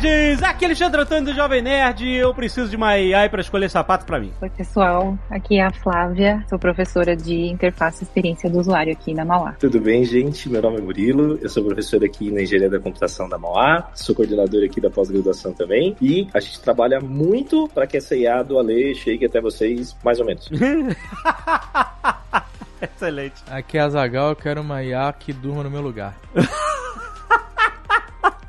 Nerds! Aqui é Alexandre Antônio do Jovem Nerd. Eu preciso de uma AI pra escolher sapato pra mim. Oi, pessoal. Aqui é a Flávia. Sou professora de interface e experiência do usuário aqui na Mauá. Tudo bem, gente? Meu nome é Murilo. Eu sou professor aqui na Engenharia da Computação da Mauá. Sou coordenador aqui da pós-graduação também. E a gente trabalha muito para que essa IA do Ale chegue até vocês, mais ou menos. Excelente. Aqui é a Zagal, eu quero uma IA que durma no meu lugar.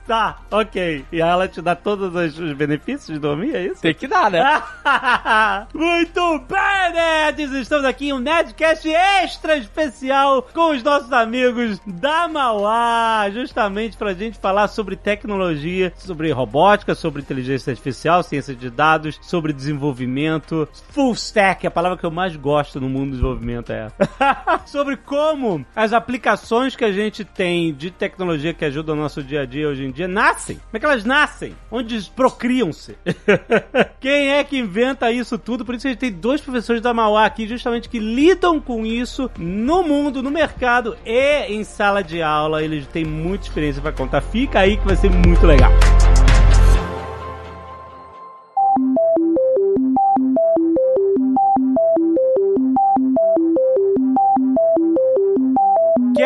Tá, ok. E ela te dá todos os os benefícios de dormir, é isso? Tem que dar, né? Muito bem, nerds! Estamos aqui em um Nerdcast extra especial com os nossos amigos da Mauá, justamente pra gente falar sobre tecnologia, sobre robótica, sobre inteligência artificial, ciência de dados, sobre desenvolvimento, full stack, a palavra que eu mais gosto no mundo do desenvolvimento é essa. sobre como as aplicações que a gente tem de tecnologia que ajudam o nosso dia a dia hoje em dia nascem. Como é que elas nascem? Onde procriam-se? Quem é que inventa isso tudo? Por isso a gente tem dois professores da Mauá aqui, justamente que lidam com isso no mundo, no mercado e em sala de aula. Eles têm muita experiência para contar. Fica aí que vai ser muito legal.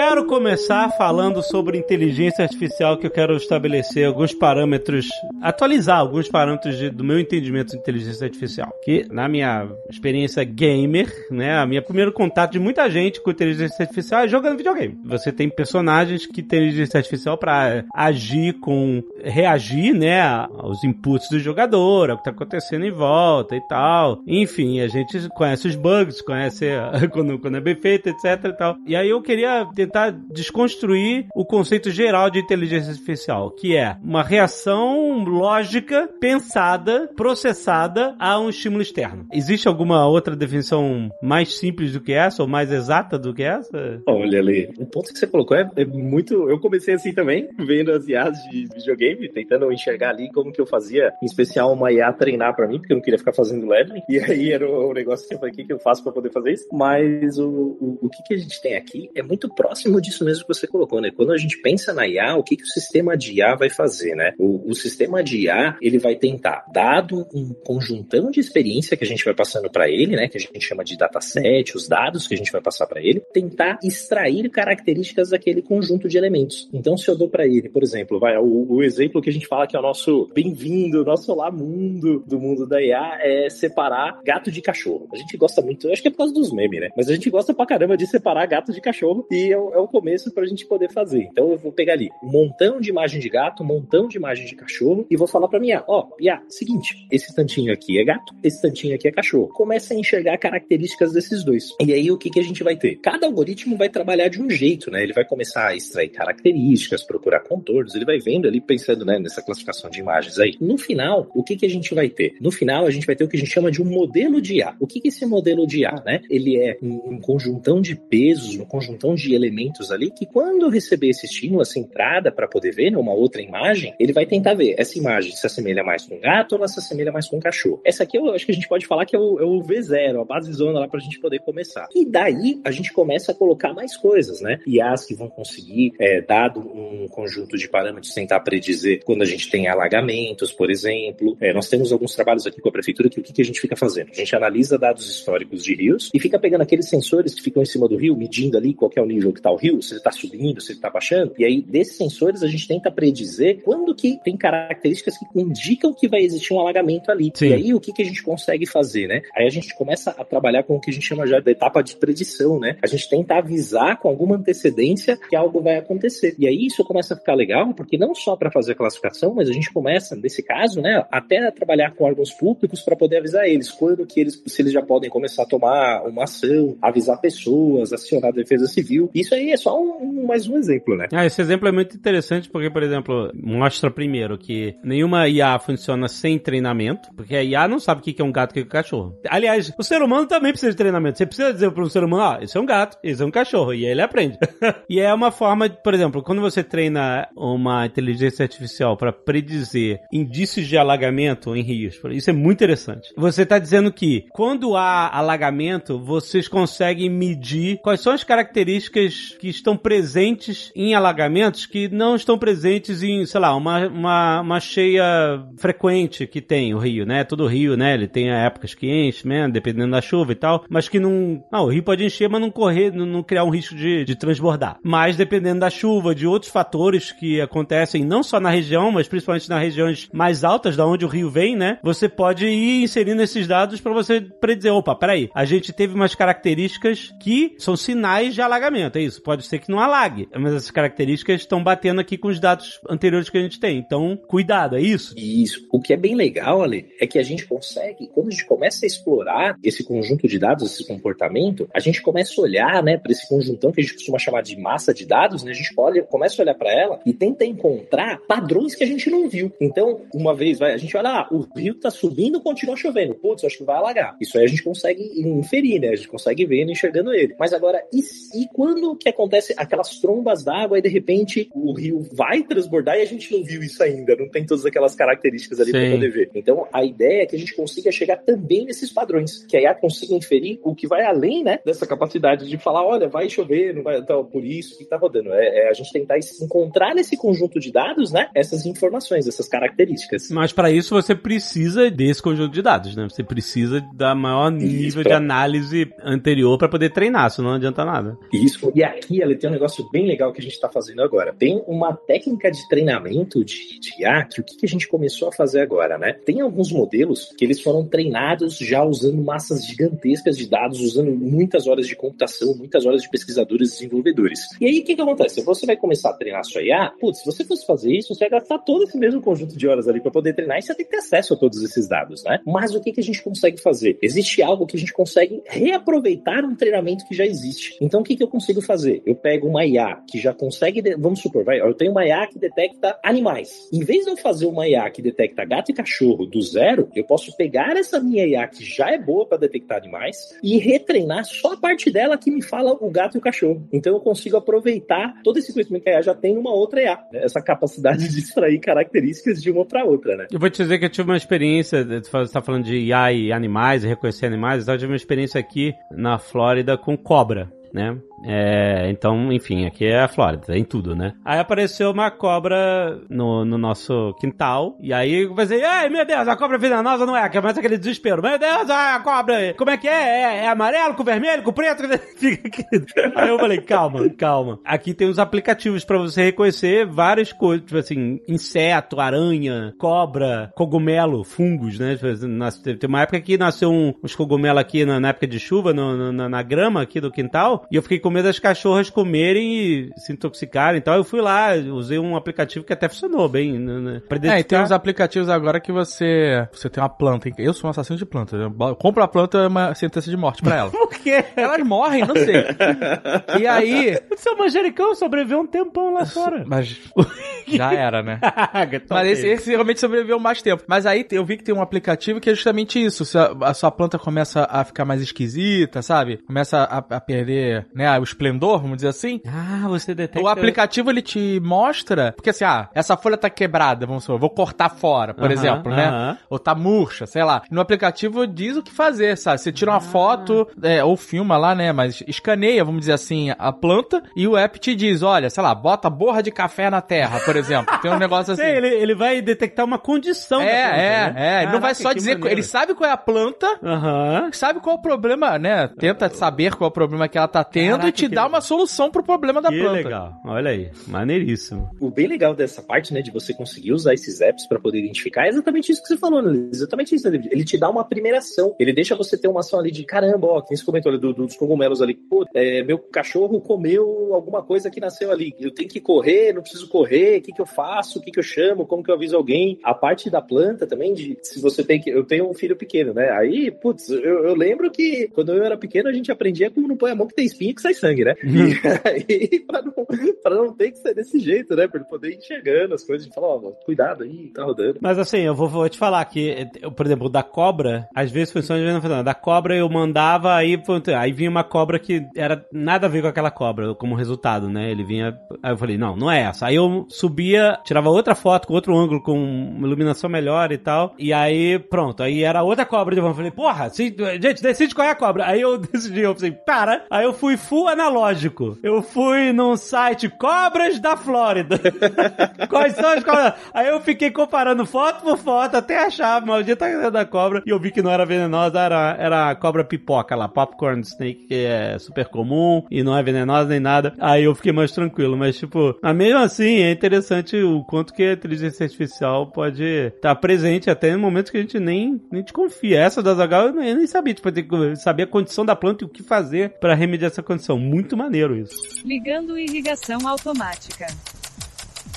Quero começar falando sobre inteligência artificial que eu quero estabelecer alguns parâmetros, atualizar alguns parâmetros de- do meu entendimento de inteligência artificial. Que na minha experiência gamer, né, a minha primeiro contato de muita gente com inteligência artificial é jogando videogame. Você tem personagens que têm inteligência artificial para agir com reagir, né, aos inputs do jogador, ao que tá acontecendo em volta e tal. Enfim, a gente conhece os bugs, conhece quando, quando é bem feito, etc e tal. E aí eu queria tentar desconstruir o conceito geral de inteligência artificial, que é uma reação lógica, pensada, processada a um estímulo externo. Existe alguma outra definição mais simples do que essa, ou mais exata do que essa? Olha, Ale, o ponto que você colocou é, é muito. Eu comecei assim também, vendo as IAs de videogame, tentando enxergar ali como que eu fazia, em especial uma IA treinar pra mim, porque eu não queria ficar fazendo leveling. E aí era o, o negócio que eu falei, o que, que eu faço pra poder fazer isso? Mas o, o, o que, que a gente tem aqui é muito próximo disso mesmo que você colocou, né? Quando a gente pensa na IA, o que, que o sistema de IA vai fazer, né? O, o sistema de IA, ele vai tentar, dado um conjuntão de experiência que a gente vai passando para ele, né? Que a gente chama de dataset, os dados que a gente vai passar para ele, tentar extrair características daquele conjunto de elementos. Então, se eu dou para ele, por exemplo, vai, o, o exemplo que a gente fala que é o nosso bem-vindo, nosso olá mundo do mundo da IA é separar gato de cachorro. A gente gosta muito, acho que é por causa dos memes, né? Mas a gente gosta pra caramba de separar gato de cachorro e é é o começo pra gente poder fazer. Então eu vou pegar ali um montão de imagem de gato, um montão de imagem de cachorro e vou falar pra minha, ó, IA, seguinte, esse tantinho aqui é gato, esse tantinho aqui é cachorro. Começa a enxergar características desses dois. E aí o que, que a gente vai ter? Cada algoritmo vai trabalhar de um jeito, né? Ele vai começar a extrair características, procurar contornos, ele vai vendo ali, pensando né, nessa classificação de imagens aí. No final, o que, que a gente vai ter? No final, a gente vai ter o que a gente chama de um modelo de IA. O que, que esse modelo de IA, né? Ele é um, um conjuntão de pesos, um conjuntão de elementos ali que quando receber esse estímulo, essa entrada para poder ver né, uma outra imagem, ele vai tentar ver essa imagem se assemelha mais com um gato ou ela se assemelha mais com um cachorro. Essa aqui eu acho que a gente pode falar que é o, é o V0, a base zona lá pra gente poder começar. E daí a gente começa a colocar mais coisas, né? IAs que vão conseguir, é, dado um conjunto de parâmetros, tentar predizer quando a gente tem alagamentos, por exemplo. É, nós temos alguns trabalhos aqui com a prefeitura que o que, que a gente fica fazendo? A gente analisa dados históricos de rios e fica pegando aqueles sensores que ficam em cima do rio, medindo ali qual é o nível que tá o rio, se ele tá subindo, se ele tá baixando. E aí, desses sensores, a gente tenta predizer quando que tem características que indicam que vai existir um alagamento ali. Sim. E aí, o que, que a gente consegue fazer, né? Aí a gente começa a trabalhar com o que a gente chama já da etapa de predição, né? A gente tenta avisar com alguma antecedência que algo vai acontecer. E aí isso começa a ficar legal, porque não só para fazer a classificação, mas a gente começa, nesse caso, né, até a trabalhar com órgãos públicos para poder avisar eles quando que eles, se eles já podem começar a tomar uma ação, avisar pessoas, acionar a defesa civil. Isso aí é só um, mais um exemplo, né? Ah, esse exemplo é muito interessante porque, por exemplo, mostra primeiro que nenhuma IA funciona sem treinamento, porque a IA não sabe o que é um gato e o que é um cachorro. Aliás, o ser humano também precisa de treinamento. Você precisa dizer para um ser humano, ah, esse é um gato, esse é um cachorro, e aí ele aprende. e é uma forma, por exemplo, quando você treina uma inteligência artificial para predizer indícios de alagamento em rios, isso é muito interessante. Você está dizendo que quando há alagamento, vocês conseguem medir quais são as características que estão presentes em alagamentos que não estão presentes em, sei lá, uma, uma, uma cheia frequente que tem o rio, né? Todo rio, né? Ele tem épocas que enche, né? Dependendo da chuva e tal, mas que não. Não, o rio pode encher, mas não correr, não, não criar um risco de, de transbordar. Mas dependendo da chuva, de outros fatores que acontecem não só na região, mas principalmente nas regiões mais altas, da onde o rio vem, né? Você pode ir inserindo esses dados para você predizer, opa, peraí, a gente teve umas características que são sinais de alagamento, é isso. Pode ser que não alague, mas essas características estão batendo aqui com os dados anteriores que a gente tem. Então, cuidado, é isso? Isso. O que é bem legal, Ale, é que a gente consegue, quando a gente começa a explorar esse conjunto de dados, esse comportamento, a gente começa a olhar, né, para esse conjuntão que a gente costuma chamar de massa de dados, né? A gente pode, começa a olhar para ela e tenta encontrar padrões que a gente não viu. Então, uma vez, vai, a gente olha, ah, o rio tá subindo, continua chovendo. Putz, acho que vai alagar. Isso aí a gente consegue inferir, né? A gente consegue ver enxergando ele. Mas agora, e, e quando que acontece aquelas trombas d'água e de repente o rio vai transbordar e a gente não viu isso ainda? Não tem todas aquelas características ali para poder ver. Então, a ideia é que a gente consiga chegar também nesses padrões, que a IA consiga inferir o que vai além, né, dessa capacidade de falar, olha, vai chover, não vai, então, por isso que tá rodando. É, é a gente tentar encontrar nesse conjunto de dados, né, essas informações, essas características. Mas para isso você precisa desse conjunto de dados, né? Você precisa da maior nível isso, pra... de análise anterior para poder treinar, senão não adianta nada. Isso. E aqui ela tem um negócio bem legal que a gente está fazendo agora. Tem uma técnica de treinamento de, de IA que o que, que a gente começou a fazer agora, né? Tem alguns modelos que eles foram treinados já usando massas gigantescas de dados, usando muitas horas de computação, muitas horas de pesquisadores e desenvolvedores. E aí o que, que acontece? Você vai começar a treinar sua IA, putz, se você fosse fazer isso, você vai gastar todo esse mesmo conjunto de horas ali para poder treinar e você tem que ter acesso a todos esses dados, né? Mas o que, que a gente consegue fazer? Existe algo que a gente consegue reaproveitar um treinamento que já existe. Então o que, que eu consigo fazer? Eu pego uma IA que já consegue, vamos supor, vai, eu tenho uma IA que detecta animais. Em vez de eu fazer uma IA que detecta gato e cachorro do zero, eu posso pegar essa minha IA que já é boa para detectar animais e retreinar só a parte dela que me fala o gato e o cachorro. Então eu consigo aproveitar todo esse conhecimento que a IA já tem numa outra IA. Né? Essa capacidade de extrair características de uma para outra, né? Eu vou te dizer que eu tive uma experiência, você está falando de IA e animais, reconhecer animais, eu tive uma experiência aqui na Flórida com cobra né? É, então, enfim, aqui é a Flórida, tem tudo, né? Aí apareceu uma cobra no, no nosso quintal, e aí eu pensei, ai meu Deus, a cobra venenosa não é, começa aquele desespero, meu Deus, a cobra, como é que é? É, é amarelo, com vermelho, com preto? aí eu falei, calma, calma. Aqui tem os aplicativos para você reconhecer várias coisas, tipo assim, inseto, aranha, cobra, cogumelo, fungos, né? Tipo, tem uma época que nasceu um, uns cogumelos aqui na, na época de chuva, no, na, na grama aqui do quintal, e eu fiquei com medo das cachorras comerem e se intoxicarem e tal. Eu fui lá, usei um aplicativo que até funcionou bem. Né, né É, e tem uns aplicativos agora que você você tem uma planta. Eu sou um assassino de planta. Eu compro a planta, é uma sentença de morte pra ela. Por quê? Elas morrem, não sei. e aí... O seu manjericão sobreviveu um tempão lá fora. Mas já era, né? Mas esse, esse realmente sobreviveu mais tempo. Mas aí eu vi que tem um aplicativo que é justamente isso. Se a, a sua planta começa a ficar mais esquisita, sabe? Começa a, a perder né, o esplendor, vamos dizer assim. Ah, você detecta. O aplicativo ele te mostra, porque assim, ah, essa folha tá quebrada, vamos supor, vou cortar fora, por uh -huh, exemplo, uh -huh. né? Ou tá murcha, sei lá. No aplicativo diz o que fazer, sabe? Você tira uma ah. foto, é, ou filma lá, né? Mas escaneia, vamos dizer assim, a planta e o app te diz, olha, sei lá, bota borra de café na terra, por exemplo. Tem um negócio assim. Sim, ele, ele vai detectar uma condição. É, planta, é, né? é. Ele não vai só dizer, maneiro. ele sabe qual é a planta, uh -huh. sabe qual é o problema, né? Tenta saber qual é o problema que ela tá tendo Caraca, e te dá uma solução pro problema da que planta. legal. Olha aí, maneiríssimo. O bem legal dessa parte, né, de você conseguir usar esses apps para poder identificar é exatamente isso que você falou, né? Exatamente isso, né? Ele te dá uma primeira ação. Ele deixa você ter uma ação ali de caramba, ó, quem se comentou ali do, dos cogumelos ali, pô, é, meu cachorro comeu alguma coisa que nasceu ali. Eu tenho que correr, não preciso correr, o que, que eu faço, o que, que eu chamo, como que eu aviso alguém. A parte da planta também, de se você tem que. Eu tenho um filho pequeno, né? Aí, putz, eu, eu lembro que quando eu era pequeno a gente aprendia como não põe a mão que tem espinha que sai sangue, né? E aí, pra não, pra não ter que ser desse jeito, né? Pra ele poder ir enxergando as coisas e falar, ó, cuidado aí, tá rodando. Mas assim, eu vou, vou te falar que, eu, por exemplo, da cobra, às vezes funciona, às vezes não funciona. Da cobra eu mandava, aí, aí vinha uma cobra que era nada a ver com aquela cobra, como resultado, né? Ele vinha. Aí eu falei, não, não é essa. Aí eu subia, tirava outra foto com outro ângulo, com uma iluminação melhor e tal. E aí, pronto. Aí era outra cobra de. Eu falei, porra, se, gente, decide qual é a cobra. Aí eu decidi, eu falei, para. Aí eu fui full analógico. Eu fui num site Cobras da Flórida. Quais são as cobras? Aí eu fiquei comparando foto por foto até achar a maldita da cobra. E eu vi que não era venenosa, era, era a cobra pipoca lá, popcorn snake, que é super comum e não é venenosa nem nada. Aí eu fiquei mais tranquilo. Mas, tipo, mesmo assim, é interessante o quanto que a inteligência artificial pode estar presente até em momentos que a gente nem, nem te confia. Essa da Zagal eu nem, sabia, tipo, ter que saber a condição da planta e o que fazer para remediar essa condição. Muito maneiro isso. Ligando irrigação automática.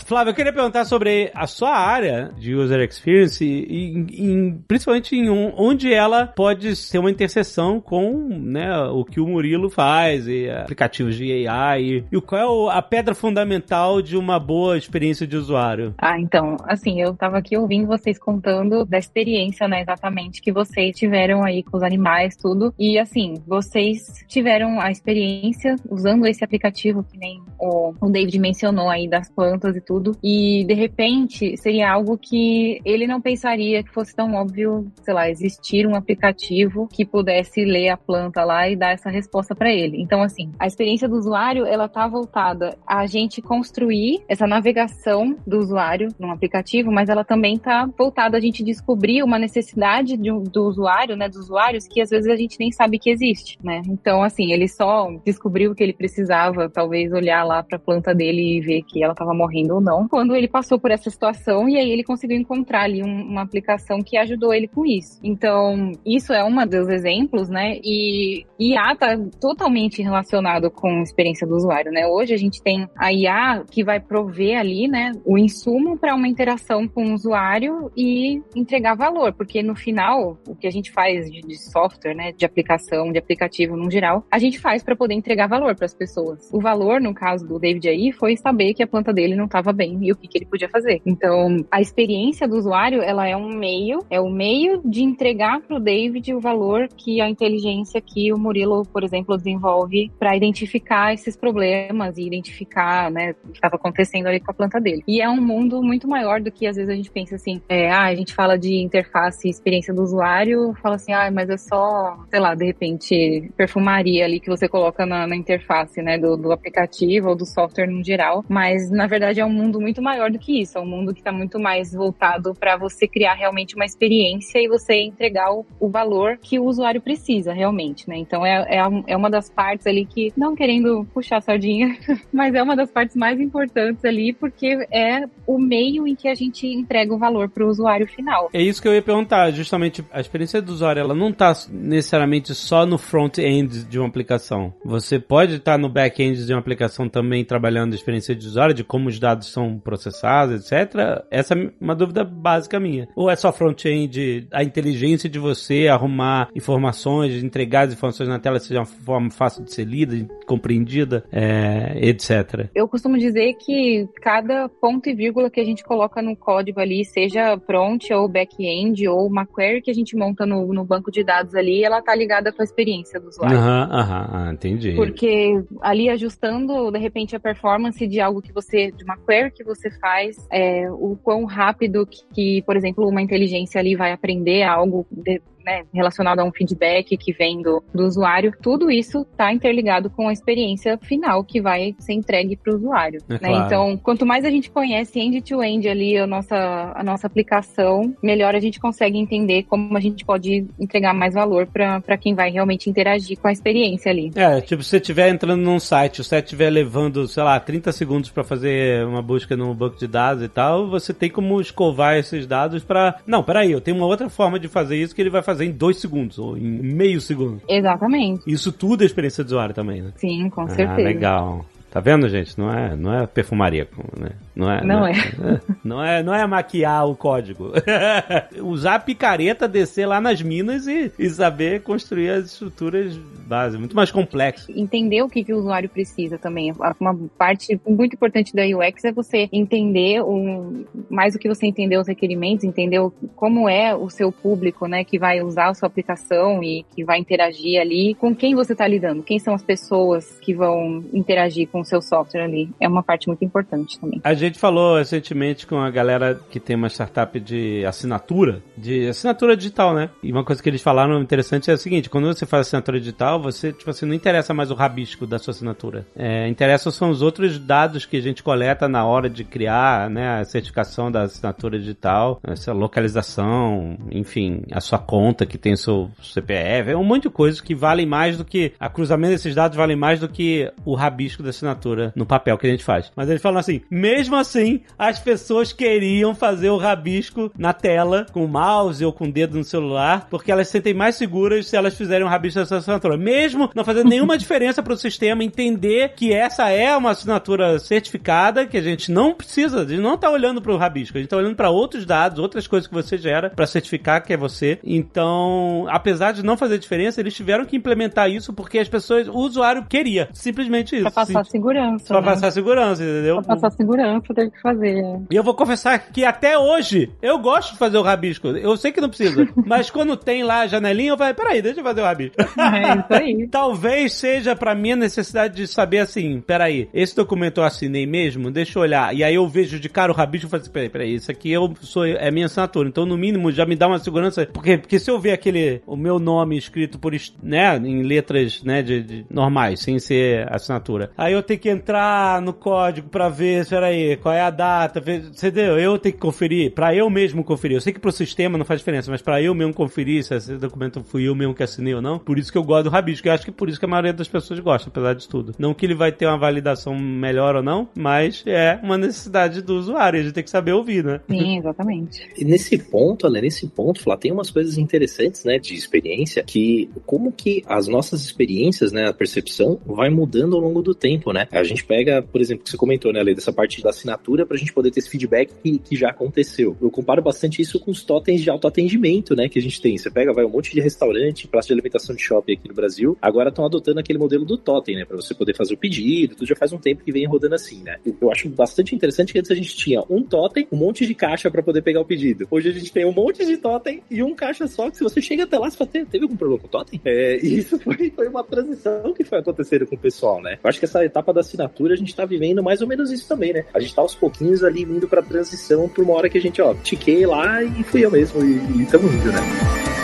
Flávio, eu queria perguntar sobre a sua área de user experience e, e, principalmente em um, onde ela pode ser uma interseção com né, o que o Murilo faz e aplicativos de AI e, e qual é a pedra fundamental de uma boa experiência de usuário. Ah, então, assim, eu tava aqui ouvindo vocês contando da experiência, né, exatamente que vocês tiveram aí com os animais, tudo. E assim, vocês tiveram a experiência usando esse aplicativo que nem o, o David mencionou aí das plantas e tudo tudo. E de repente seria algo que ele não pensaria que fosse tão óbvio, sei lá, existir um aplicativo que pudesse ler a planta lá e dar essa resposta para ele. Então, assim, a experiência do usuário ela tá voltada a gente construir essa navegação do usuário num aplicativo, mas ela também tá voltada a gente descobrir uma necessidade de, do usuário, né, dos usuários que às vezes a gente nem sabe que existe, né? Então, assim, ele só descobriu que ele precisava, talvez olhar lá para a planta dele e ver que ela estava morrendo ou não, quando ele passou por essa situação e aí ele conseguiu encontrar ali um, uma aplicação que ajudou ele com isso. Então, isso é um dos exemplos, né? E IA tá totalmente relacionado com a experiência do usuário, né? Hoje a gente tem a IA que vai prover ali, né, o insumo para uma interação com o usuário e entregar valor, porque no final, o que a gente faz de, de software, né, de aplicação, de aplicativo no geral, a gente faz para poder entregar valor para as pessoas. O valor, no caso do David aí, foi saber que a planta dele não estava bem e o que, que ele podia fazer. Então, a experiência do usuário, ela é um meio, é o meio de entregar para o David o valor que a inteligência que o Murilo, por exemplo, desenvolve para identificar esses problemas e identificar, né, o que estava acontecendo ali com a planta dele. E é um mundo muito maior do que às vezes a gente pensa assim, é, ah, a gente fala de interface e experiência do usuário, fala assim, ah, mas é só, sei lá, de repente, perfumaria ali que você coloca na, na interface, né, do, do aplicativo ou do software no geral. Mas, na verdade, é um mundo muito maior do que isso. É um mundo que está muito mais voltado para você criar realmente uma experiência e você entregar o, o, valor que o usuário precisa realmente, né? Então é, é, é, uma das partes ali que, não querendo puxar a sardinha, mas é uma das partes mais importantes ali porque é o meio em que a gente entrega o valor para o usuário final. É isso que eu ia perguntar, justamente a experiência do usuário, ela não está necessariamente só no front-end de uma aplicação. Você pode estar tá no back-end de uma aplicação também trabalhando a experiência de usuário, de como os dados são processados, etc. Essa é uma dúvida básica minha. Ou é só front-end, a inteligência de você arrumar informações, entregar as informações na tela seja uma forma fácil de ser lida, compreendida, é, etc. Eu costumo dizer que cada ponto e vírgula que a gente coloca no código ali, seja front ou back-end ou uma query que a gente monta no, no banco de dados ali, ela tá ligada com a experiência do usuário. Aham, aham, ah, entendi. Porque ali ajustando, de repente, a performance de algo que você, de uma query que você faz, é, o quão rápido que, que, por exemplo, uma inteligência ali vai aprender algo de, né, relacionado a um feedback que vem do, do usuário, tudo isso está interligado com a experiência final que vai ser entregue para o usuário. É né? claro. Então, quanto mais a gente conhece end-to-end -end ali a nossa, a nossa aplicação, melhor a gente consegue entender como a gente pode entregar mais valor para quem vai realmente interagir com a experiência ali. É, tipo, se você estiver entrando num site, o site estiver levando, sei lá, 30 segundos para fazer uma busca no banco de dados e tal, você tem como escovar esses dados para. Não, peraí, eu tenho uma outra forma de fazer isso que ele vai fazer fazer em dois segundos ou em meio segundo. Exatamente. Isso tudo é experiência de usuário também, né? Sim, com ah, certeza. Legal. Tá vendo, gente? Não é, não é perfumaria, né? Não é. Não, não é. é. Não é, não é maquiar o código. Usar a picareta, descer lá nas minas e, e saber construir as estruturas básicas. Muito mais complexo. Entender o que, que o usuário precisa também. Uma parte muito importante da UX é você entender um, mais do que você entender os requerimentos, entender como é o seu público, né, que vai usar a sua aplicação e que vai interagir ali, com quem você está lidando, quem são as pessoas que vão interagir com o seu software ali. É uma parte muito importante também. A gente falou recentemente com a galera que tem uma startup de assinatura, de assinatura digital, né? E uma coisa que eles falaram interessante é o seguinte: quando você faz assinatura digital, você, tipo assim, não interessa mais o rabisco da sua assinatura. É, interessa são os outros dados que a gente coleta na hora de criar, né, a certificação da assinatura digital, essa localização, enfim, a sua conta que tem seu CPF, é um monte de coisas que valem mais do que a cruzamento desses dados vale mais do que o rabisco da assinatura no papel que a gente faz. Mas eles falam assim, mesmo assim, as pessoas queriam fazer o rabisco na tela com o mouse ou com o dedo no celular, porque elas se sentem mais seguras se elas fizerem um rabisco dessa assinatura, mesmo não fazendo nenhuma diferença para o sistema entender que essa é uma assinatura certificada, que a gente não precisa, a gente não está olhando para o rabisco, a gente está olhando para outros dados, outras coisas que você gera para certificar que é você. Então, apesar de não fazer diferença, eles tiveram que implementar isso porque as pessoas, o usuário queria, simplesmente isso. Pra passar Sim. Segurança. Pra né? passar segurança, entendeu? Pra passar segurança, teve que fazer. E eu vou confessar que até hoje eu gosto de fazer o rabisco. Eu sei que não precisa, mas quando tem lá a janelinha, eu falo, peraí, deixa eu fazer o rabisco. É isso aí. Talvez seja pra mim a necessidade de saber assim, peraí, esse documento eu assinei mesmo, deixa eu olhar. E aí eu vejo de cara o rabisco e falo assim, peraí, peraí, isso aqui eu sou, é minha assinatura. Então, no mínimo, já me dá uma segurança. Porque, porque se eu ver aquele, o meu nome escrito por, né, em letras, né, de, de normais, sem ser assinatura. Aí eu tenho que entrar no código pra ver, peraí, qual é a data, ver, entendeu? Eu tenho que conferir, pra eu mesmo conferir. Eu sei que pro sistema não faz diferença, mas pra eu mesmo conferir se esse documento fui eu mesmo que assinei ou não. Por isso que eu gosto do rabisco. Eu acho que por isso que a maioria das pessoas gosta, apesar de tudo. Não que ele vai ter uma validação melhor ou não, mas é uma necessidade do usuário. A gente tem que saber ouvir, né? Sim, exatamente. E nesse ponto, né, nesse ponto, Flá, tem umas coisas interessantes, né, de experiência, que como que as nossas experiências, né, a percepção vai mudando ao longo do tempo, né? A gente pega, por exemplo, que você comentou, né, Ale, dessa parte da assinatura pra gente poder ter esse feedback que, que já aconteceu. Eu comparo bastante isso com os totens de autoatendimento, né, que a gente tem. Você pega, vai um monte de restaurante, praça de alimentação de shopping aqui no Brasil, agora estão adotando aquele modelo do totem, né, pra você poder fazer o pedido, tudo já faz um tempo que vem rodando assim, né? Eu acho bastante interessante que antes a gente tinha um totem, um monte de caixa para poder pegar o pedido. Hoje a gente tem um monte de totem e um caixa só, que se você chega até lá, você fala, teve algum problema com o totem? É, e isso foi, foi uma transição que foi acontecendo com o pessoal, né? Eu acho que essa etapa da assinatura a gente tá vivendo mais ou menos isso também, né? A gente tá aos pouquinhos ali indo pra transição por uma hora que a gente, ó, tiquei lá e fui eu mesmo e, e tamo indo, né?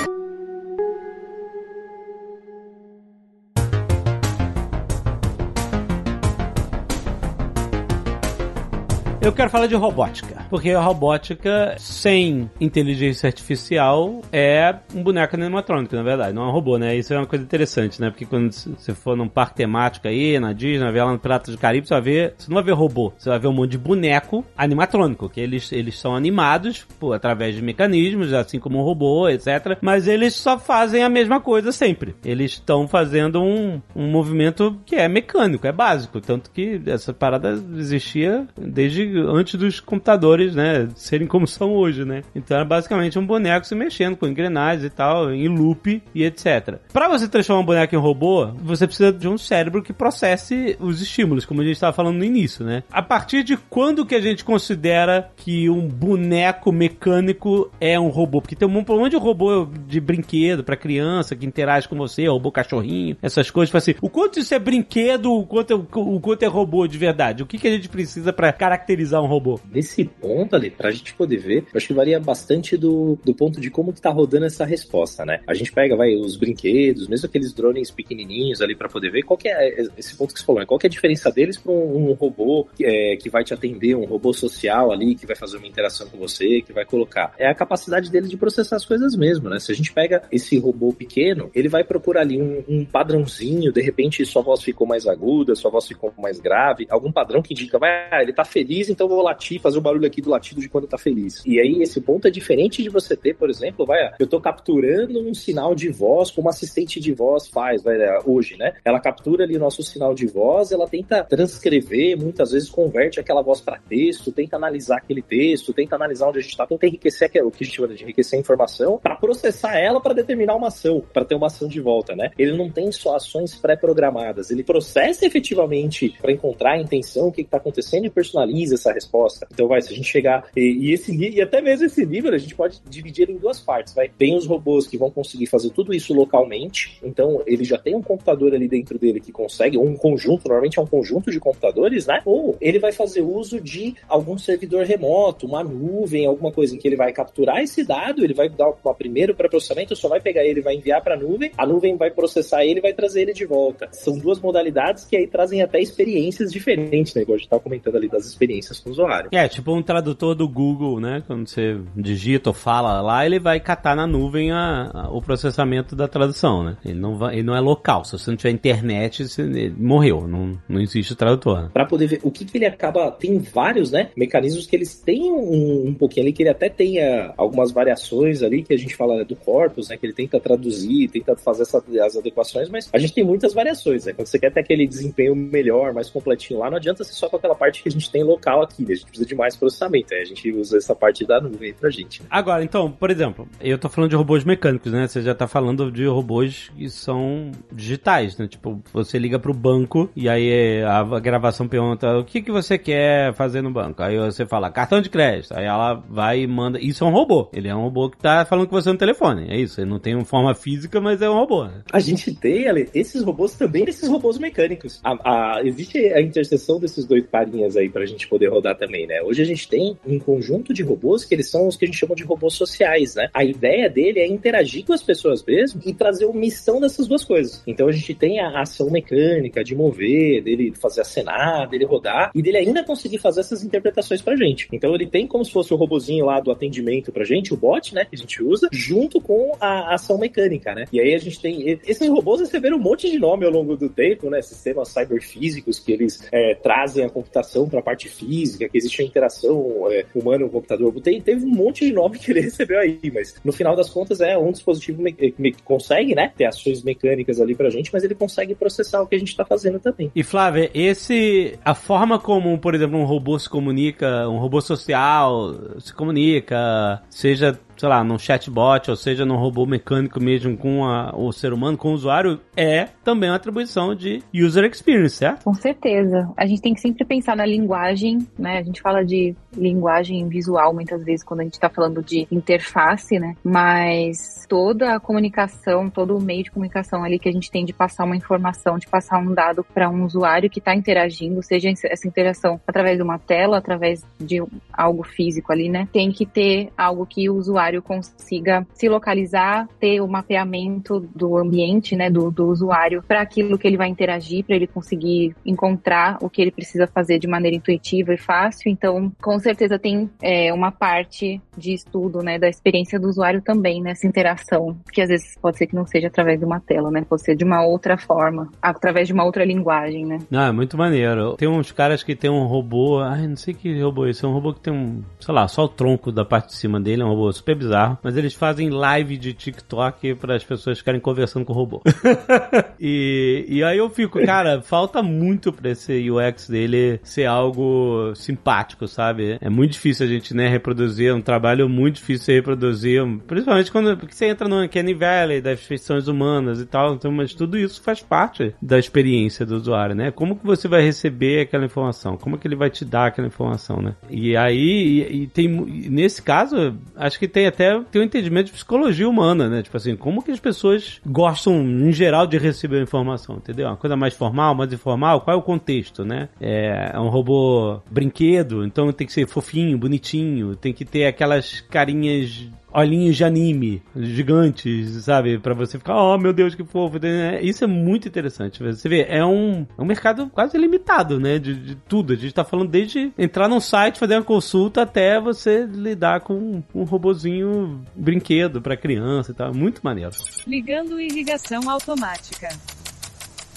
Eu quero falar de robótica. Porque a robótica sem inteligência artificial é um boneco animatrônico, na verdade. Não é um robô, né? Isso é uma coisa interessante, né? Porque quando você for num parque temático aí, na Disney, vai ver lá no Piratas do Caribe, você vai ver. Você não vai ver robô. Você vai ver um monte de boneco animatrônico. Que eles, eles são animados pô, através de mecanismos, assim como um robô, etc. Mas eles só fazem a mesma coisa sempre. Eles estão fazendo um, um movimento que é mecânico, é básico. Tanto que essa parada existia desde antes dos computadores, né, serem como são hoje, né? Então era basicamente um boneco se mexendo com engrenagens e tal, em loop e etc. Para você transformar um boneco em robô, você precisa de um cérebro que processe os estímulos, como a gente estava falando no início, né? A partir de quando que a gente considera que um boneco mecânico é um robô? Porque tem um monte de robô de brinquedo para criança que interage com você, robô cachorrinho, essas coisas. Tipo assim, o quanto isso é brinquedo, o quanto é, o quanto é robô de verdade? O que, que a gente precisa para caracterizar um robô? Nesse ponto ali, pra gente poder ver, eu acho que varia bastante do, do ponto de como que tá rodando essa resposta, né? A gente pega, vai, os brinquedos, mesmo aqueles drones pequenininhos ali para poder ver, qual que é esse ponto que você falou, né? Qual que é a diferença deles para um, um, robô que, é, que vai te atender, um robô social ali, que vai fazer uma interação com você, que vai colocar? É a capacidade dele de processar as coisas mesmo, né? Se a gente pega esse robô pequeno, ele vai procurar ali um, um padrãozinho, de repente sua voz ficou mais aguda, sua voz ficou mais grave, algum padrão que indica, vai, ah, ele tá feliz em então vou latir, fazer o barulho aqui do latido de quando tá feliz. E aí esse ponto é diferente de você ter, por exemplo, vai, eu tô capturando um sinal de voz como assistente de voz faz, vai, é, hoje, né? Ela captura ali o nosso sinal de voz, ela tenta transcrever, muitas vezes converte aquela voz para texto, tenta analisar aquele texto, tenta analisar onde a gente está, tenta enriquecer o que a gente chama de enriquecer a informação para processar ela para determinar uma ação, para ter uma ação de volta, né? Ele não tem só ações pré-programadas, ele processa efetivamente para encontrar a intenção, o que está acontecendo e personaliza essa resposta. Então, vai, se a gente chegar e, e esse e até mesmo esse nível a gente pode dividir em duas partes, vai. Tem os robôs que vão conseguir fazer tudo isso localmente, então ele já tem um computador ali dentro dele que consegue, um conjunto, normalmente é um conjunto de computadores, né? Ou ele vai fazer uso de algum servidor remoto, uma nuvem, alguma coisa em que ele vai capturar esse dado, ele vai dar o primeiro para processamento, só vai pegar ele, vai enviar para a nuvem, a nuvem vai processar ele vai trazer ele de volta. São duas modalidades que aí trazem até experiências diferentes, né? Igual a gente comentando ali das experiências com o usuário. É, tipo um tradutor do Google, né? Quando você digita ou fala lá, ele vai catar na nuvem a, a, o processamento da tradução, né? Ele não, vai, ele não é local. Se você não tiver internet, você morreu. Não, não existe tradutor. Né? Para poder ver o que, que ele acaba. Tem vários, né? Mecanismos que eles têm um, um pouquinho ali, que ele até tenha algumas variações ali, que a gente fala do corpus, né? Que ele tenta traduzir, tenta fazer essa, as adequações, mas a gente tem muitas variações, né? Quando você quer ter aquele desempenho melhor, mais completinho lá, não adianta ser só com aquela parte que a gente tem local aqui, né? A gente precisa de mais processamento. Aí a gente usa essa parte da nuvem pra gente. Né? Agora, então, por exemplo, eu tô falando de robôs mecânicos, né? Você já tá falando de robôs que são digitais, né? Tipo, você liga pro banco e aí a gravação pergunta o que, que você quer fazer no banco. Aí você fala cartão de crédito. Aí ela vai e manda. Isso é um robô. Ele é um robô que tá falando com você no telefone. É isso. Ele não tem uma forma física, mas é um robô. Né? A gente tem, Ale, esses robôs também, esses robôs mecânicos. A, a, existe a interseção desses dois carinhas aí pra gente poder rodar também, né? Hoje a gente tem um conjunto de robôs que eles são os que a gente chama de robôs sociais, né? A ideia dele é interagir com as pessoas mesmo e trazer omissão dessas duas coisas. Então a gente tem a ação mecânica de mover, dele fazer acenar, dele rodar e dele ainda conseguir fazer essas interpretações pra gente. Então ele tem como se fosse o robozinho lá do atendimento pra gente, o bot, né, que a gente usa, junto com a ação mecânica, né? E aí a gente tem esses robôs receberam um monte de nome ao longo do tempo, né? Sistemas cyberfísicos que eles é, trazem a computação para a parte física, que existe a interação é, humano-computador. Tem, teve um monte de nome que ele recebeu aí, mas no final das contas é um dispositivo que consegue, né, ter ações mecânicas ali pra gente, mas ele consegue processar o que a gente tá fazendo também. E Flávia, esse a forma como, por exemplo, um robô se comunica, um robô social se comunica, seja sei lá, num chatbot, ou seja, num robô mecânico mesmo com a, o ser humano, com o usuário, é também uma atribuição de user experience, certo? Com certeza. A gente tem que sempre pensar na linguagem, né? A gente fala de linguagem visual muitas vezes quando a gente está falando de interface, né? Mas toda a comunicação, todo o meio de comunicação ali que a gente tem de passar uma informação, de passar um dado para um usuário que está interagindo, seja essa interação através de uma tela, através de algo físico ali, né? Tem que ter algo que o usuário usuário consiga se localizar, ter o mapeamento do ambiente, né, do, do usuário para aquilo que ele vai interagir, para ele conseguir encontrar o que ele precisa fazer de maneira intuitiva e fácil. Então, com certeza tem é, uma parte de estudo, né, da experiência do usuário também nessa interação, que às vezes pode ser que não seja através de uma tela, né, pode ser de uma outra forma, através de uma outra linguagem, né. Ah, é muito maneiro. Tem uns caras que tem um robô, ai, não sei que robô é esse, é um robô que tem um, sei lá, só o tronco da parte de cima dele, é um robô super bizarro, mas eles fazem live de TikTok para as pessoas ficarem conversando com o robô. e, e aí eu fico, cara, falta muito pra esse UX dele ser algo simpático, sabe? É muito difícil a gente, né, reproduzir, é um trabalho muito difícil de reproduzir, principalmente quando porque você entra no Uncanny Valley das feições humanas e tal, então, mas tudo isso faz parte da experiência do usuário, né? Como que você vai receber aquela informação? Como que ele vai te dar aquela informação, né? E aí, e, e tem, nesse caso, acho que tem até tem um entendimento de psicologia humana, né? Tipo assim, como que as pessoas gostam, em geral, de receber informação, entendeu? Uma coisa mais formal, mais informal, qual é o contexto, né? É, é um robô brinquedo, então tem que ser fofinho, bonitinho, tem que ter aquelas carinhas olhinhos de anime gigantes, sabe? para você ficar, oh meu Deus, que fofo. Isso é muito interessante. Você vê, é um, é um mercado quase limitado, né? De, de, tudo. A gente tá falando desde entrar num site, fazer uma consulta, até você lidar com um robozinho brinquedo para criança e tal. Muito maneiro. Ligando irrigação automática.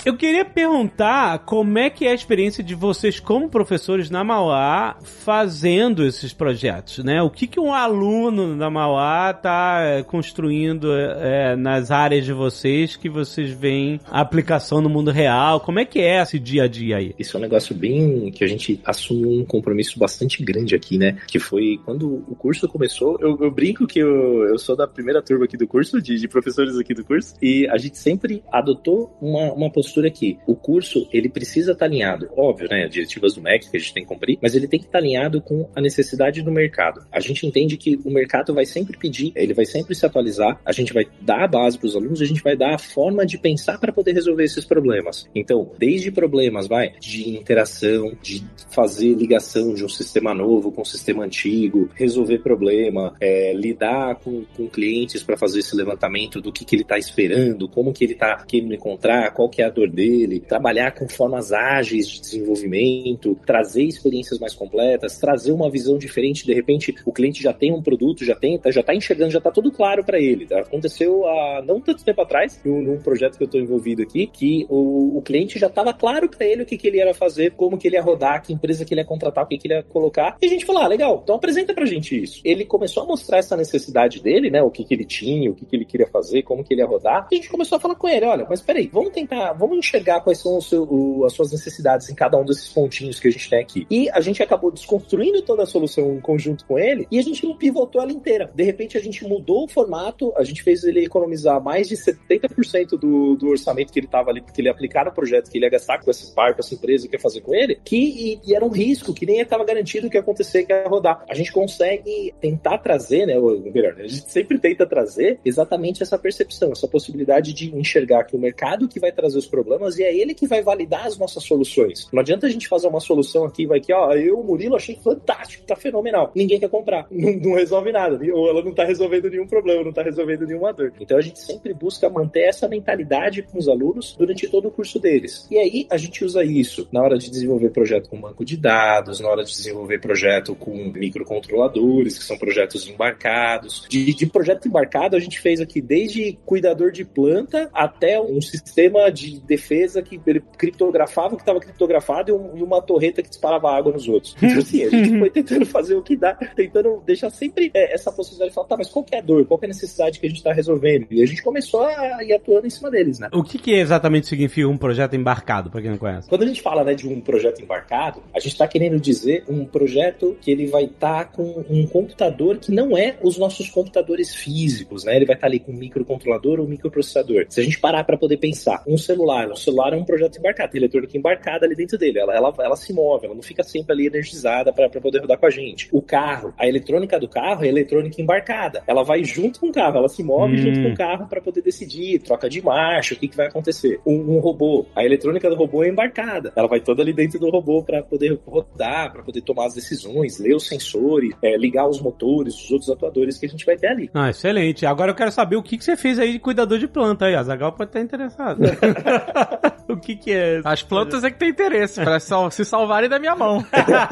Eu queria perguntar como é que é a experiência de vocês como professores na Mauá fazendo esses projetos, né? O que, que um aluno da Mauá está construindo é, nas áreas de vocês que vocês veem a aplicação no mundo real? Como é que é esse dia a dia aí? Isso é um negócio bem que a gente assumiu um compromisso bastante grande aqui, né? Que foi quando o curso começou, eu, eu brinco que eu, eu sou da primeira turma aqui do curso, de, de professores aqui do curso, e a gente sempre adotou uma, uma postura aqui. O curso, ele precisa estar alinhado, óbvio, né? Diretivas do MEC que a gente tem que cumprir, mas ele tem que estar alinhado com a necessidade do mercado. A gente entende que o mercado vai sempre pedir, ele vai sempre se atualizar, a gente vai dar a base para os alunos, a gente vai dar a forma de pensar para poder resolver esses problemas. Então, desde problemas, vai, de interação, de fazer ligação de um sistema novo com um sistema antigo, resolver problema, é, lidar com, com clientes para fazer esse levantamento do que, que ele está esperando, como que ele está querendo encontrar, qual que é a dor dele, trabalhar com formas ágeis de desenvolvimento, trazer experiências mais completas, trazer uma visão diferente. De repente, o cliente já tem um produto, já tem, já está enxergando, já está tudo claro para ele. Aconteceu há não tanto tempo atrás, num, num projeto que eu estou envolvido aqui, que o, o cliente já estava claro para ele o que, que ele ia fazer, como que ele ia rodar, que empresa que ele ia contratar, o que, que ele ia colocar. E a gente falou: ah, legal, então apresenta pra gente isso. Ele começou a mostrar essa necessidade dele, né? O que, que ele tinha, o que, que ele queria fazer, como que ele ia rodar. E a gente começou a falar com ele: olha, mas peraí, vamos tentar, vamos enxergar quais são seu, o, as suas necessidades em cada um desses pontinhos que a gente tem aqui. E a gente acabou desconstruindo toda a solução em conjunto com ele e a gente não pivotou ela inteira. De repente a gente mudou o formato, a gente fez ele economizar mais de 70% do, do orçamento que ele estava ali, porque ele aplicar no projeto, que ele ia gastar com esse par, com essa empresa que ia fazer com ele, que e, e era um risco, que nem estava garantido que ia acontecer, que ia rodar. A gente consegue tentar trazer, né, ou melhor, a gente sempre tenta trazer exatamente essa percepção, essa possibilidade de enxergar que o mercado que vai trazer os problemas e é ele que vai validar as nossas soluções. Não adianta a gente fazer uma solução aqui, vai que, ó, eu, Murilo, achei fantástico, tá fenomenal. Ninguém quer comprar. Não, não resolve nada. Ou ela não tá resolvendo nenhum problema, não tá resolvendo nenhuma dor. Então a gente sempre busca manter essa mentalidade com os alunos durante todo o curso deles. E aí a gente usa isso na hora de desenvolver projeto com banco de dados, na hora de desenvolver projeto com microcontroladores, que são projetos embarcados. De, de projeto embarcado, a gente fez aqui desde cuidador de planta até um sistema de defesa que ele criptografava o que estava criptografado e, um, e, uma torreta que disparava água nos outros. Então, assim, a gente foi tentando fazer o que dá, tentando deixar sempre é, essa possibilidade de falar, tá, mas qual é a dor? Qual é a necessidade que a gente está resolvendo? E a gente começou a ir atuando em cima deles, né? O que, que exatamente significa um projeto embarcado, para quem não conhece? Quando a gente fala né, de um projeto embarcado, a gente está querendo dizer um projeto que ele vai estar tá com um computador que não é os nossos computadores físicos, né? Ele vai estar tá ali com um microcontrolador ou microprocessador. Se a gente parar para poder pensar, um celular, um celular é um projeto embarcado, tem eletrônica embarcada ali dentro dele, ela, ela, ela se move, ela não fica sempre ali energizada para poder rodar com a gente. O carro, a eletrônica do carro é eletrônica embarcada, ela vai junto com o carro, ela se move hum. junto com o carro para poder decidir, troca de marcha, o que, que vai acontecer. Um, um, robô, a eletrônica do robô é embarcada, ela vai toda ali dentro do robô para poder rodar, para poder tomar as decisões, ler os sensores, é, ligar os motores, os outros atuadores que a gente vai ter ali. Ah, excelente. Agora eu quero saber o que, que você fez aí de cuidador de planta aí. A Zagal pode estar interessado. o que, que é? As plantas é que tem interesse para se salvarem da minha mão.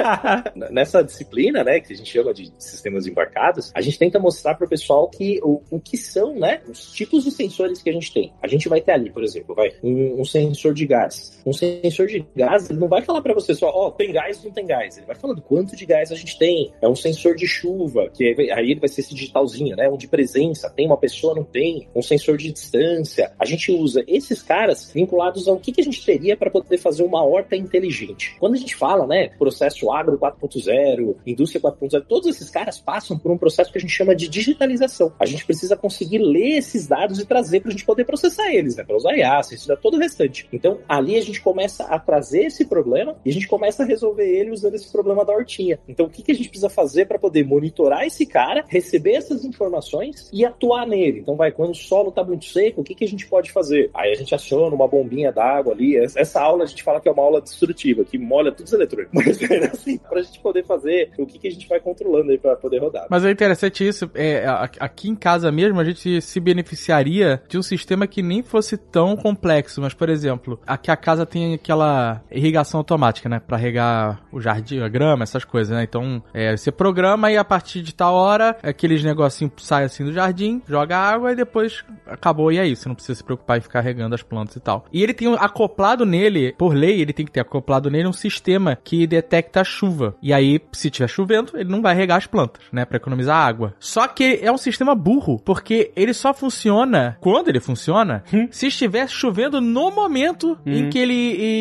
Nessa disciplina, né, que a gente chama de sistemas embarcados, a gente tenta mostrar para o pessoal que o, o que são, né, os tipos de sensores que a gente tem. A gente vai ter ali, por exemplo, vai um, um sensor de gás. Um sensor de gás, ele não vai falar para você só, ó, oh, tem gás ou não tem gás. Ele vai falando quanto de gás a gente tem. É um sensor de chuva, que aí ele vai ser esse digitalzinho, né, um de presença, tem uma pessoa, não tem. Um sensor de distância. A gente usa esses caras vinculados ao que, que a gente teria para poder fazer uma horta inteligente. Quando a gente fala, né, processo agro 4.0, indústria 4.0, todos esses caras passam por um processo que a gente chama de digitalização. A gente precisa conseguir ler esses dados e trazer para a gente poder processar eles, né, para usar IA, estudar todo o restante. Então, ali a gente começa a trazer esse problema e a gente começa a resolver ele usando esse problema da hortinha. Então, o que, que a gente precisa fazer para poder monitorar esse cara, receber essas informações e atuar nele? Então, vai, quando o solo está muito seco, o que, que a gente pode fazer? Aí a gente aciona uma bombinha d'água ali. Essa aula a gente fala que é uma aula destrutiva, que molha todos os eletrônicos. Mas é assim, pra gente poder fazer o que, que a gente vai controlando aí pra poder rodar. Mas é interessante isso. É, aqui em casa mesmo, a gente se beneficiaria de um sistema que nem fosse tão complexo. Mas, por exemplo, aqui a casa tem aquela irrigação automática, né? Pra regar o jardim, a grama, essas coisas, né? Então, é, você programa e a partir de tal hora, aqueles negocinhos saem assim do jardim, joga água e depois acabou e é isso. Você não precisa se preocupar em ficar regando as plantas e tal. Artificial. E ele tem acoplado nele, por lei, ele tem que ter acoplado nele um sistema que detecta a chuva. E aí, se tiver chovendo, ele não vai regar as plantas, né, para economizar água. Só que é um sistema burro, porque ele só funciona quando ele funciona, hum. se estiver chovendo no momento hum. em que ele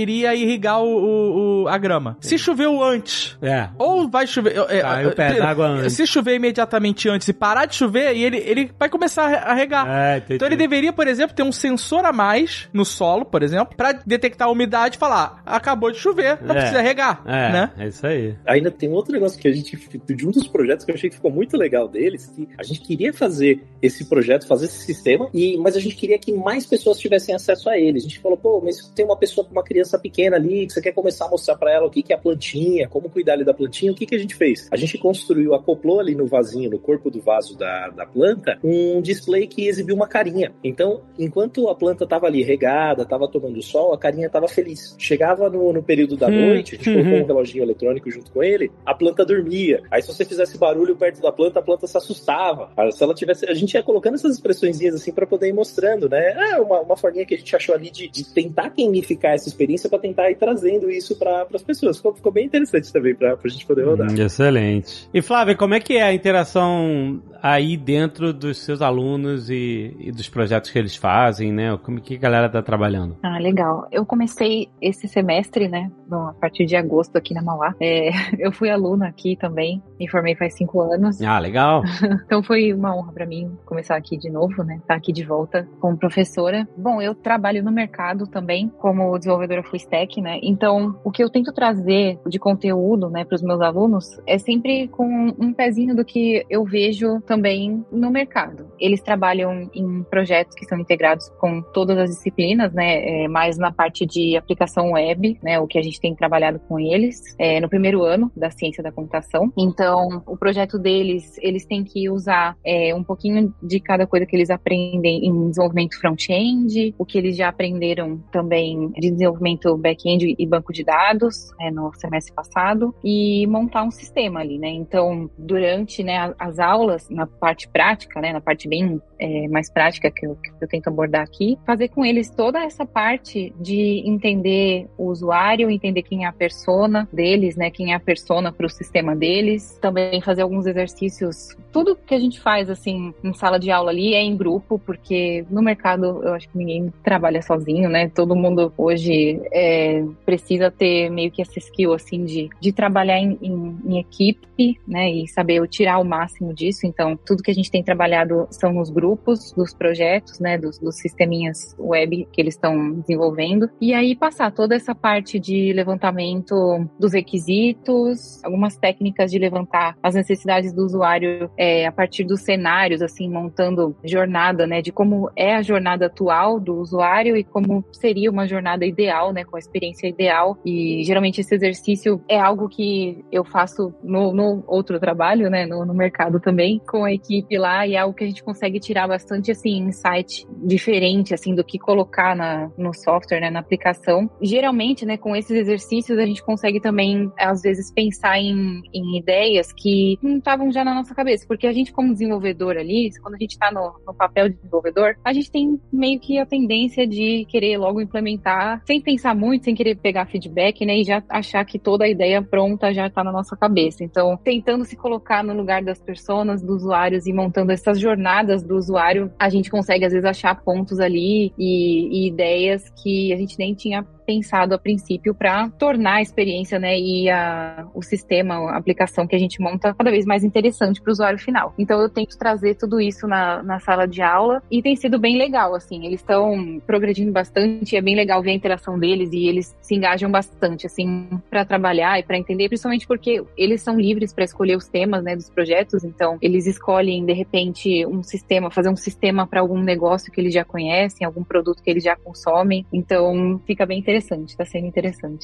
iria irrigar o, o, o a grama. Se choveu antes, é. ou vai chover, é, Cai o pé d'água antes. Se chover imediatamente antes e parar de chover, ele, ele vai começar a regar. É, então ele deveria, por exemplo, ter um sensor a mais no solo, por exemplo, para detectar a umidade e falar: acabou de chover, não é. precisa regar. É, né? é isso aí. Ainda tem outro negócio que a gente, de um dos projetos que eu achei que ficou muito legal deles, que a gente queria fazer esse projeto, fazer esse sistema, e, mas a gente queria que mais pessoas tivessem acesso a ele. A gente falou, pô, mas tem uma pessoa com uma criança pequena ali, que você quer começar a mostrar para ela o que, que é a plantinha, como cuidar ali da plantinha, o que, que a gente fez? A gente construiu, acoplou ali no vasinho, no corpo do vaso da, da planta, um display que exibiu uma carinha. Então, enquanto a planta estava ali regada, estava tomando sol, a carinha estava feliz. Chegava no, no período da hum, noite, a gente colocou um reloginho eletrônico junto com ele, a planta dormia. Aí se você fizesse barulho perto da planta, a planta se assustava. Se ela tivesse, a gente ia colocando essas expressões assim para poder ir mostrando, né? É uma, uma forminha que a gente achou ali de, de tentar gamificar essa experiência para tentar ir trazendo isso para as pessoas. Ficou, ficou, bem interessante também para a gente poder rodar. Hum, excelente. E Flávia, como é que é a interação aí dentro dos seus alunos e, e dos projetos que eles fazem, né? Como que a galera tá trabalhando? Ah, legal. Eu comecei esse semestre, né? A partir de agosto aqui na Mauá. É, eu fui aluna aqui também, me formei faz cinco anos. Ah, legal. então foi uma honra para mim começar aqui de novo, né? Estar tá aqui de volta como professora. Bom, eu trabalho no mercado também como desenvolvedora full stack, né? Então, o que eu tento trazer de conteúdo, né, para os meus alunos é sempre com um pezinho do que eu vejo também no mercado. Eles trabalham em projetos que são integrados com todas as disciplinas, né? É, mais na parte de aplicação web, né? O que a gente tem trabalhado com eles é, no primeiro ano da ciência da computação. Então, o projeto deles, eles têm que usar é, um pouquinho de cada coisa que eles aprendem em desenvolvimento front-end, o que eles já aprenderam também de desenvolvimento back-end e banco de dados é, no semestre passado e montar um sistema ali, né? Então, durante né, as aulas, na parte prática, né, na parte bem é, mais prática que eu, que eu tento abordar aqui, fazer com eles toda essa parte de entender o usuário, entender quem é a persona deles, né, quem é a persona para o sistema deles, também fazer alguns exercícios. Tudo que a gente faz assim em sala de aula ali é em grupo, porque no mercado eu acho que ninguém trabalha sozinho, né? Todo mundo hoje é, precisa ter meio que essa skill assim de, de trabalhar em, em, em equipe, né, e saber tirar o máximo disso. Então, tudo que a gente tem trabalhado são nos grupos dos projetos, né, dos, dos sisteminhas web que eles estão desenvolvendo, e aí passar toda essa parte de levantamento dos requisitos, algumas técnicas de levantar as necessidades do usuário é, a partir dos cenários, assim, montando jornada, né, de como é a jornada atual do usuário e como seria uma jornada ideal, né, com a experiência ideal. E geralmente esse exercício é algo que eu faço no, no outro trabalho, né, no, no mercado também, com a equipe lá, e é algo que a gente consegue tirar bastante assim insight diferente assim do que colocar na, no software, né, na aplicação. Geralmente, né, com esses exercícios a gente consegue também às vezes pensar em, em ideias que não estavam já na nossa cabeça, porque a gente como desenvolvedor ali, quando a gente está no, no papel de desenvolvedor, a gente tem meio que a tendência de querer logo implementar sem pensar muito, sem querer pegar feedback, né, e já achar que toda a ideia pronta já está na nossa cabeça. Então, tentando se colocar no lugar das pessoas, dos usuários e montando essas jornadas dos usuário, a gente consegue às vezes achar pontos ali e, e ideias que a gente nem tinha pensado a princípio para tornar a experiência, né, e a, o sistema, a aplicação que a gente monta cada vez mais interessante para o usuário final. Então eu tento trazer tudo isso na, na sala de aula e tem sido bem legal, assim, eles estão progredindo bastante, é bem legal ver a interação deles e eles se engajam bastante, assim, para trabalhar e para entender, principalmente porque eles são livres para escolher os temas, né, dos projetos, então eles escolhem de repente um sistema, fazer um sistema para algum negócio que eles já conhecem, algum produto que eles já consomem, então fica bem interessante está sendo interessante.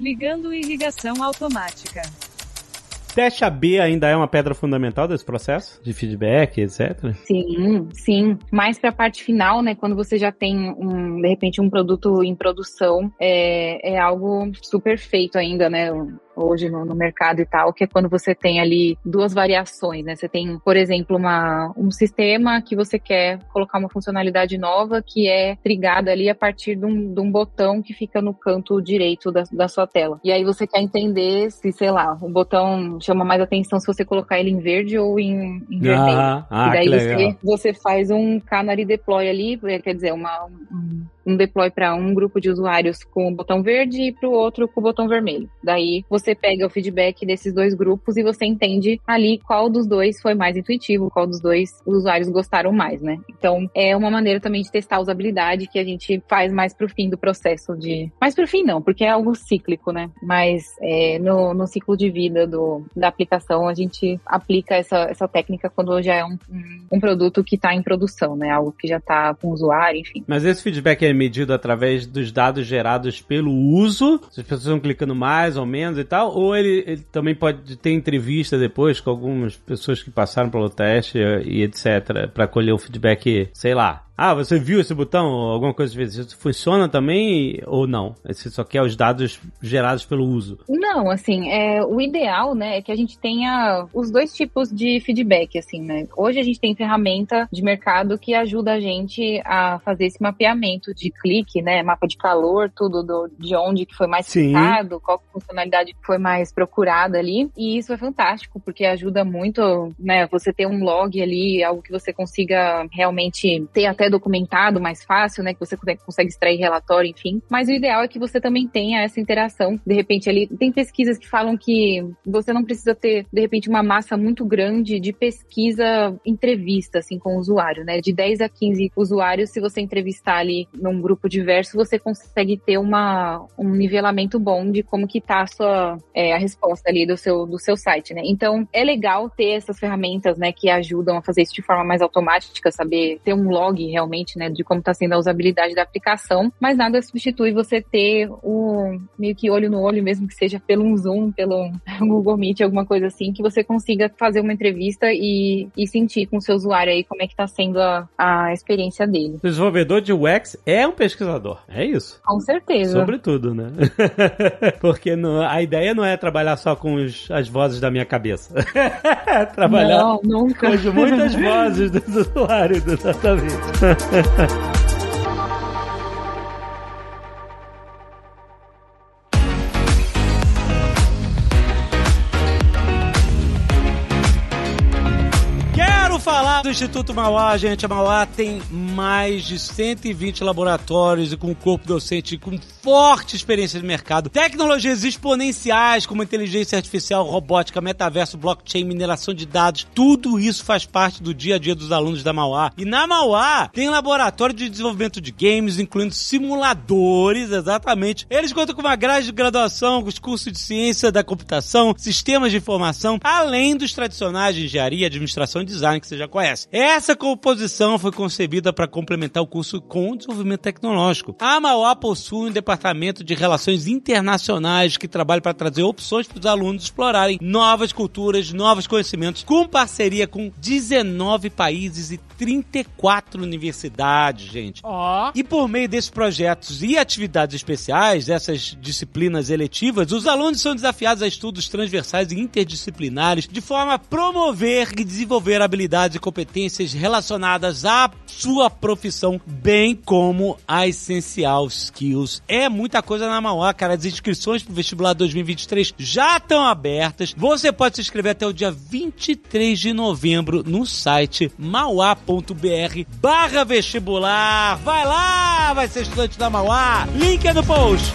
Ligando irrigação automática. Teste AB ainda é uma pedra fundamental desse processo de feedback, etc. Sim, sim. Mais para a parte final, né? Quando você já tem um, de repente, um produto em produção, é, é algo super feito ainda, né? Hoje no, no, mercado e tal, que é quando você tem ali duas variações, né? Você tem, por exemplo, uma, um sistema que você quer colocar uma funcionalidade nova que é trigada ali a partir de um, de um botão que fica no canto direito da, da sua tela. E aí você quer entender se, sei lá, o botão chama mais atenção se você colocar ele em verde ou em, em vermelho. Ah, ah, e daí você, você faz um canary deploy ali, quer dizer, uma, um, um deploy para um grupo de usuários com o botão verde e para o outro com o botão vermelho. Daí você pega o feedback desses dois grupos e você entende ali qual dos dois foi mais intuitivo, qual dos dois os usuários gostaram mais, né? Então é uma maneira também de testar a usabilidade que a gente faz mais pro fim do processo de. Mais pro fim não, porque é algo cíclico, né? Mas é, no, no ciclo de vida do, da aplicação a gente aplica essa, essa técnica quando já é um, um produto que está em produção, né? Algo que já está com o usuário, enfim. Mas esse feedback é medido através dos dados gerados pelo uso, se as pessoas estão clicando mais ou menos e tal, ou ele, ele também pode ter entrevista depois com algumas pessoas que passaram pelo teste e etc, para colher o feedback, sei lá, ah, você viu esse botão? Alguma coisa de Isso funciona também ou não? Você só quer os dados gerados pelo uso? Não, assim, é, o ideal, né, é que a gente tenha os dois tipos de feedback, assim, né? Hoje a gente tem ferramenta de mercado que ajuda a gente a fazer esse mapeamento de clique, né, mapa de calor, tudo do, de onde que foi mais clicado, qual funcionalidade foi mais procurada ali. E isso é fantástico, porque ajuda muito, né, você ter um log ali, algo que você consiga realmente ter até documentado, mais fácil, né? Que você consegue extrair relatório, enfim. Mas o ideal é que você também tenha essa interação. De repente, ali tem pesquisas que falam que você não precisa ter, de repente, uma massa muito grande de pesquisa entrevista, assim, com o usuário, né? De 10 a 15 usuários, se você entrevistar ali num grupo diverso, você consegue ter uma, um nivelamento bom de como que tá a sua, é, a resposta ali do seu, do seu site, né? Então, é legal ter essas ferramentas, né, que ajudam a fazer isso de forma mais automática, saber ter um log realmente, né, de como está sendo a usabilidade da aplicação, mas nada substitui você ter o meio que olho no olho, mesmo que seja pelo um Zoom, pelo Google Meet, alguma coisa assim, que você consiga fazer uma entrevista e, e sentir com o seu usuário aí como é que está sendo a, a experiência dele. O desenvolvedor de UX é um pesquisador, é isso? Com certeza. Sobretudo, né? Porque não, a ideia não é trabalhar só com os, as vozes da minha cabeça. trabalhar não, nunca. com muitas vozes dos usuários, exatamente. 呵呵呵 do Instituto Mauá, gente. A Mauá tem mais de 120 laboratórios e com corpo docente com forte experiência de mercado. Tecnologias exponenciais como inteligência artificial, robótica, metaverso, blockchain, mineração de dados. Tudo isso faz parte do dia a dia dos alunos da Mauá. E na Mauá tem laboratório de desenvolvimento de games, incluindo simuladores, exatamente. Eles contam com uma grade de graduação, os cursos de ciência da computação, sistemas de informação, além dos tradicionais de engenharia, administração e design que você já conhece. Essa composição foi concebida para complementar o curso com desenvolvimento tecnológico. A Mauá possui um departamento de relações internacionais que trabalha para trazer opções para os alunos explorarem novas culturas, novos conhecimentos, com parceria com 19 países e 34 universidades, gente. Oh. E por meio desses projetos e atividades especiais, essas disciplinas eletivas, os alunos são desafiados a estudos transversais e interdisciplinares de forma a promover e desenvolver habilidades e competências relacionadas à sua profissão, bem como a essencial skills. É muita coisa na Mauá, cara. As inscrições para o vestibular 2023 já estão abertas. Você pode se inscrever até o dia 23 de novembro no site mauá.br barra vestibular. Vai lá, vai ser estudante da Mauá. Link é no post.